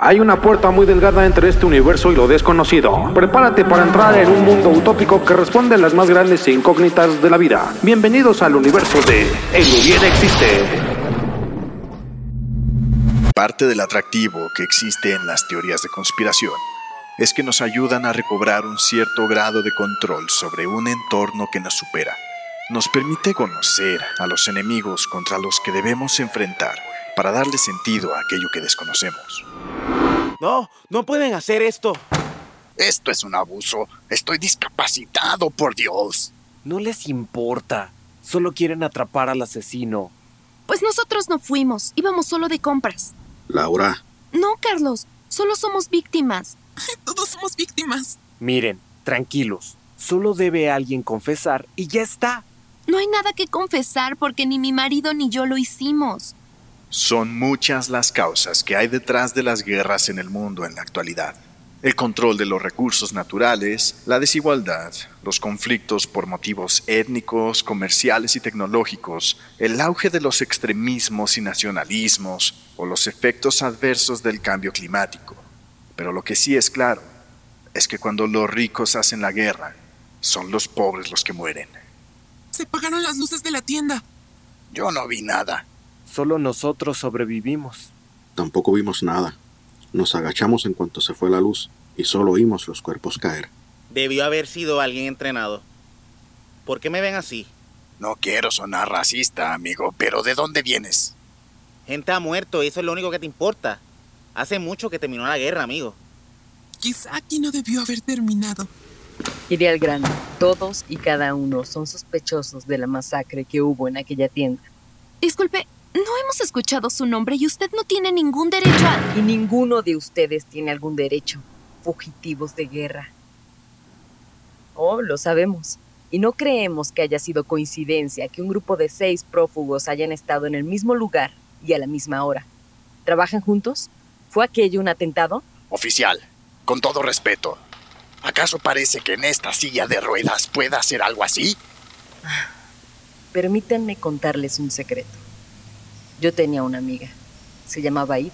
Hay una puerta muy delgada entre este universo y lo desconocido. Prepárate para entrar en un mundo utópico que responde a las más grandes incógnitas de la vida. Bienvenidos al universo de El Hubiera Existe. Parte del atractivo que existe en las teorías de conspiración es que nos ayudan a recobrar un cierto grado de control sobre un entorno que nos supera. Nos permite conocer a los enemigos contra los que debemos enfrentar para darle sentido a aquello que desconocemos. No, no pueden hacer esto. Esto es un abuso. Estoy discapacitado, por Dios. No les importa. Solo quieren atrapar al asesino. Pues nosotros no fuimos. Íbamos solo de compras. Laura. No, Carlos. Solo somos víctimas. Todos somos víctimas. Miren, tranquilos. Solo debe alguien confesar y ya está. No hay nada que confesar porque ni mi marido ni yo lo hicimos. Son muchas las causas que hay detrás de las guerras en el mundo en la actualidad. El control de los recursos naturales, la desigualdad, los conflictos por motivos étnicos, comerciales y tecnológicos, el auge de los extremismos y nacionalismos o los efectos adversos del cambio climático. Pero lo que sí es claro es que cuando los ricos hacen la guerra, son los pobres los que mueren. Se apagaron las luces de la tienda. Yo no vi nada. Solo nosotros sobrevivimos. Tampoco vimos nada. Nos agachamos en cuanto se fue la luz y solo oímos los cuerpos caer. Debió haber sido alguien entrenado. ¿Por qué me ven así? No quiero sonar racista, amigo, pero ¿de dónde vienes? Gente ha muerto, y eso es lo único que te importa. Hace mucho que terminó la guerra, amigo. Quizá aquí no debió haber terminado. Iré al grano. Todos y cada uno son sospechosos de la masacre que hubo en aquella tienda. Disculpe, no hemos escuchado su nombre y usted no tiene ningún derecho a... Y ninguno de ustedes tiene algún derecho. Fugitivos de guerra. Oh, lo sabemos. Y no creemos que haya sido coincidencia que un grupo de seis prófugos hayan estado en el mismo lugar y a la misma hora. ¿Trabajan juntos? ¿Fue aquello un atentado? Oficial, con todo respeto, ¿acaso parece que en esta silla de ruedas pueda hacer algo así? Permítanme contarles un secreto. Yo tenía una amiga. Se llamaba Id.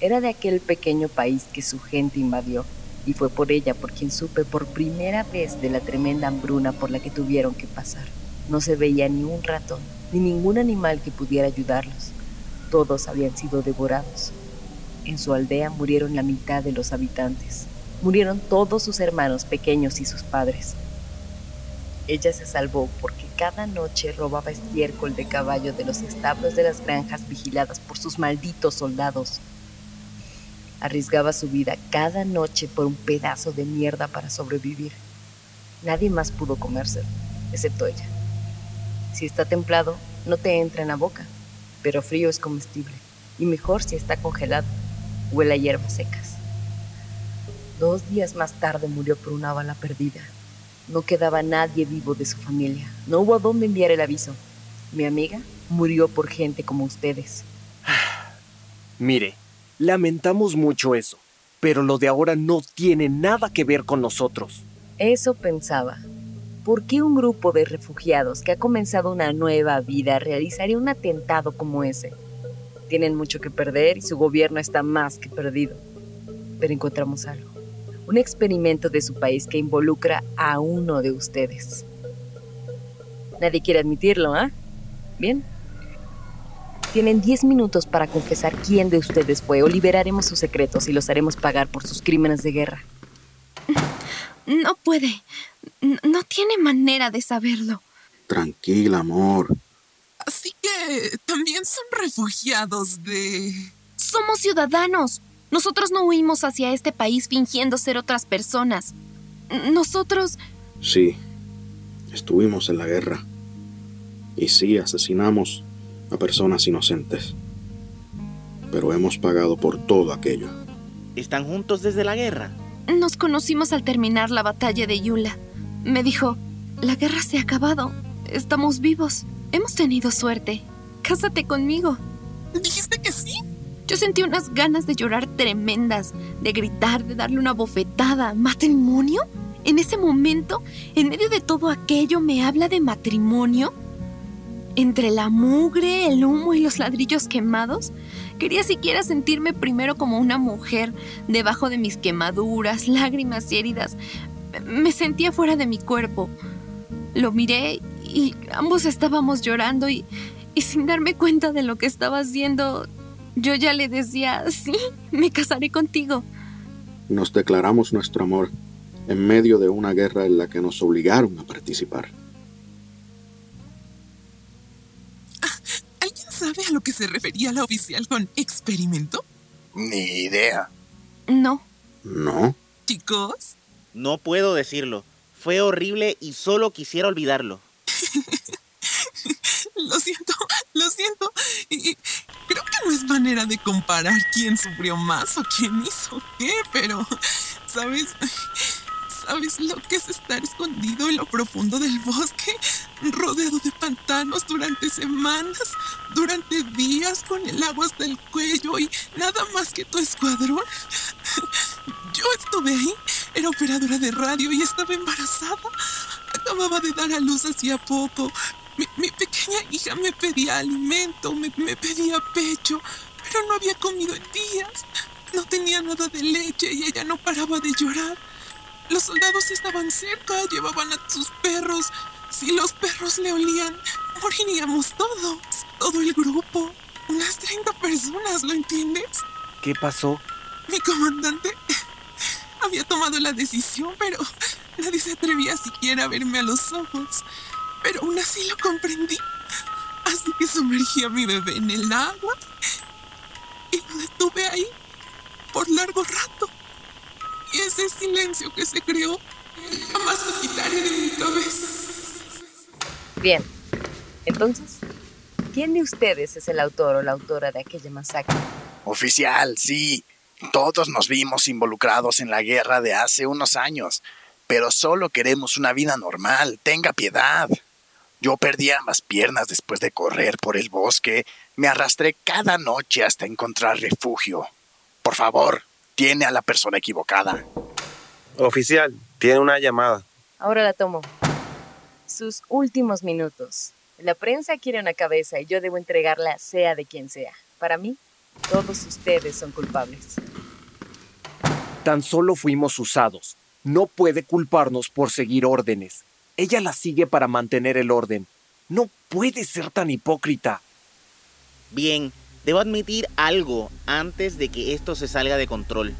Era de aquel pequeño país que su gente invadió, y fue por ella por quien supe por primera vez de la tremenda hambruna por la que tuvieron que pasar. No se veía ni un ratón, ni ningún animal que pudiera ayudarlos. Todos habían sido devorados. En su aldea murieron la mitad de los habitantes. Murieron todos sus hermanos pequeños y sus padres. Ella se salvó porque cada noche robaba estiércol de caballo de los establos de las granjas vigiladas por sus malditos soldados. Arriesgaba su vida cada noche por un pedazo de mierda para sobrevivir. Nadie más pudo comérselo, excepto ella. Si está templado, no te entra en la boca, pero frío es comestible, y mejor si está congelado, huele a hierbas secas. Dos días más tarde murió por una bala perdida. No quedaba nadie vivo de su familia. No hubo a dónde enviar el aviso. Mi amiga murió por gente como ustedes. Mire, lamentamos mucho eso, pero lo de ahora no tiene nada que ver con nosotros. Eso pensaba. ¿Por qué un grupo de refugiados que ha comenzado una nueva vida realizaría un atentado como ese? Tienen mucho que perder y su gobierno está más que perdido. Pero encontramos algo. Un experimento de su país que involucra a uno de ustedes. Nadie quiere admitirlo, ¿ah? Bien. Tienen 10 minutos para confesar quién de ustedes fue o liberaremos sus secretos y los haremos pagar por sus crímenes de guerra. No puede. No tiene manera de saberlo. Tranquila, amor. Así que también son refugiados de... Somos ciudadanos. Nosotros no huimos hacia este país fingiendo ser otras personas. Nosotros... Sí, estuvimos en la guerra. Y sí, asesinamos a personas inocentes. Pero hemos pagado por todo aquello. ¿Están juntos desde la guerra? Nos conocimos al terminar la batalla de Yula. Me dijo, la guerra se ha acabado. Estamos vivos. Hemos tenido suerte. Cásate conmigo. ¿Dijiste que sí? Yo sentí unas ganas de llorar tremendas, de gritar, de darle una bofetada. ¿Matrimonio? En ese momento, en medio de todo aquello, me habla de matrimonio. Entre la mugre, el humo y los ladrillos quemados, quería siquiera sentirme primero como una mujer, debajo de mis quemaduras, lágrimas y heridas. Me sentía fuera de mi cuerpo. Lo miré y ambos estábamos llorando y, y sin darme cuenta de lo que estaba haciendo, yo ya le decía, sí, me casaré contigo. Nos declaramos nuestro amor en medio de una guerra en la que nos obligaron a participar. ¿Alguien sabe a lo que se refería la oficial con experimento? Ni idea. No. ¿No? Chicos. No puedo decirlo. Fue horrible y solo quisiera olvidarlo. lo siento, lo siento. Manera de comparar quién sufrió más o quién hizo qué, pero, ¿sabes? ¿Sabes lo que es estar escondido en lo profundo del bosque, rodeado de pantanos durante semanas, durante días, con el agua hasta el cuello y nada más que tu escuadrón? Yo estuve ahí, era operadora de radio y estaba embarazada. Acababa de dar a luz hacía poco. Mi, pequeña hija me pedía alimento, me, me pedía pecho, pero no había comido en días. No tenía nada de leche y ella no paraba de llorar. Los soldados estaban cerca, llevaban a sus perros. Si los perros le olían, moriríamos todos, todo el grupo. Unas 30 personas, ¿lo entiendes? ¿Qué pasó? Mi comandante había tomado la decisión, pero nadie se atrevía siquiera a verme a los ojos. Pero aún así lo comprendí. Así que sumergí a mi bebé en el agua largo rato. Y ese silencio que se creó jamás lo quitaré de mi cabeza. Bien, entonces, ¿quién de ustedes es el autor o la autora de aquella masacre? Oficial, sí. Todos nos vimos involucrados en la guerra de hace unos años, pero solo queremos una vida normal. Tenga piedad. Yo perdí ambas piernas después de correr por el bosque. Me arrastré cada noche hasta encontrar refugio. Por favor, tiene a la persona equivocada. Oficial, tiene una llamada. Ahora la tomo. Sus últimos minutos. La prensa quiere una cabeza y yo debo entregarla sea de quien sea. Para mí, todos ustedes son culpables. Tan solo fuimos usados. No puede culparnos por seguir órdenes. Ella la sigue para mantener el orden. No puede ser tan hipócrita. Bien, Debo admitir algo antes de que esto se salga de control.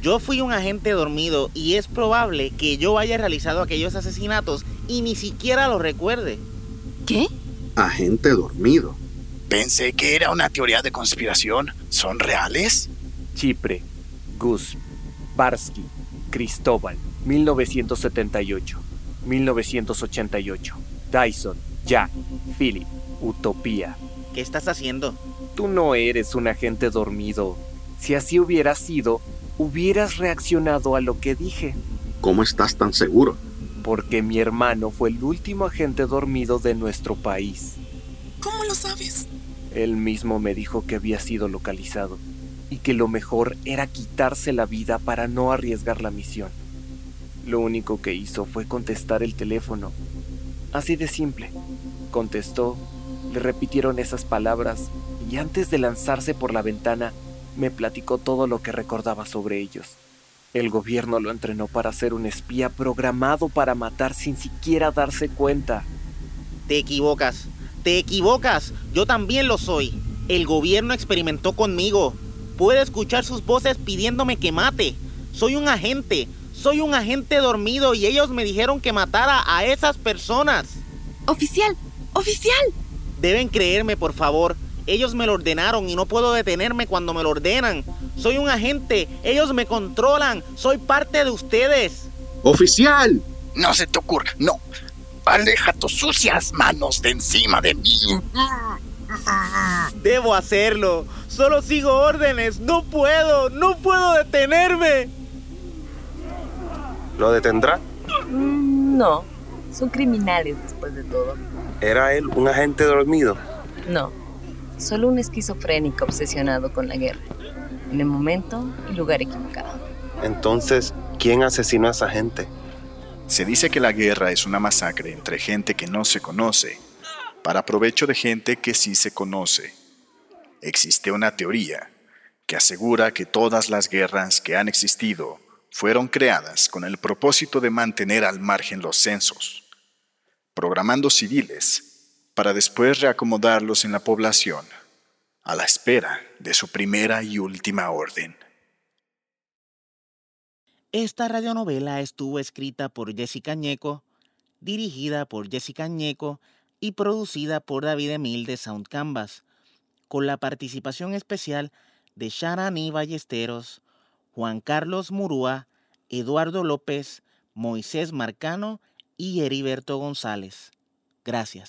Yo fui un agente dormido y es probable que yo haya realizado aquellos asesinatos y ni siquiera lo recuerde. ¿Qué? Agente dormido. Pensé que era una teoría de conspiración. ¿Son reales? Chipre, Gus, Barsky, Cristóbal, 1978, 1988, Dyson, Jack, Philip, Utopía. ¿Qué estás haciendo? Tú no eres un agente dormido. Si así hubiera sido, hubieras reaccionado a lo que dije. ¿Cómo estás tan seguro? Porque mi hermano fue el último agente dormido de nuestro país. ¿Cómo lo sabes? Él mismo me dijo que había sido localizado y que lo mejor era quitarse la vida para no arriesgar la misión. Lo único que hizo fue contestar el teléfono. Así de simple. Contestó, le repitieron esas palabras y antes de lanzarse por la ventana me platicó todo lo que recordaba sobre ellos. El gobierno lo entrenó para ser un espía programado para matar sin siquiera darse cuenta. Te equivocas, te equivocas, yo también lo soy. El gobierno experimentó conmigo. Puede escuchar sus voces pidiéndome que mate. Soy un agente, soy un agente dormido y ellos me dijeron que matara a esas personas. Oficial, oficial. Deben creerme, por favor. Ellos me lo ordenaron y no puedo detenerme cuando me lo ordenan. Soy un agente, ellos me controlan, soy parte de ustedes. ¡Oficial! No se te ocurra, no. Aleja tus sucias manos de encima de mí. Debo hacerlo. Solo sigo órdenes. No puedo, no puedo detenerme. ¿Lo detendrá? No, son criminales después de todo. ¿Era él un agente dormido? No, Solo un esquizofrénico obsesionado con la guerra, en el momento y lugar equivocado. Entonces, ¿quién asesinó a esa gente? Se dice que la guerra es una masacre entre gente que no se conoce para provecho de gente que sí se conoce. Existe una teoría que asegura que todas las guerras que han existido fueron creadas con el propósito de mantener al margen los censos, programando civiles para después reacomodarlos en la población, a la espera de su primera y última orden. Esta radionovela estuvo escrita por Jessica Ñeco, dirigida por Jessica Ñeco y producida por David Emil de Sound Canvas, con la participación especial de Sharani Ballesteros, Juan Carlos Murúa, Eduardo López, Moisés Marcano y Heriberto González. Gracias.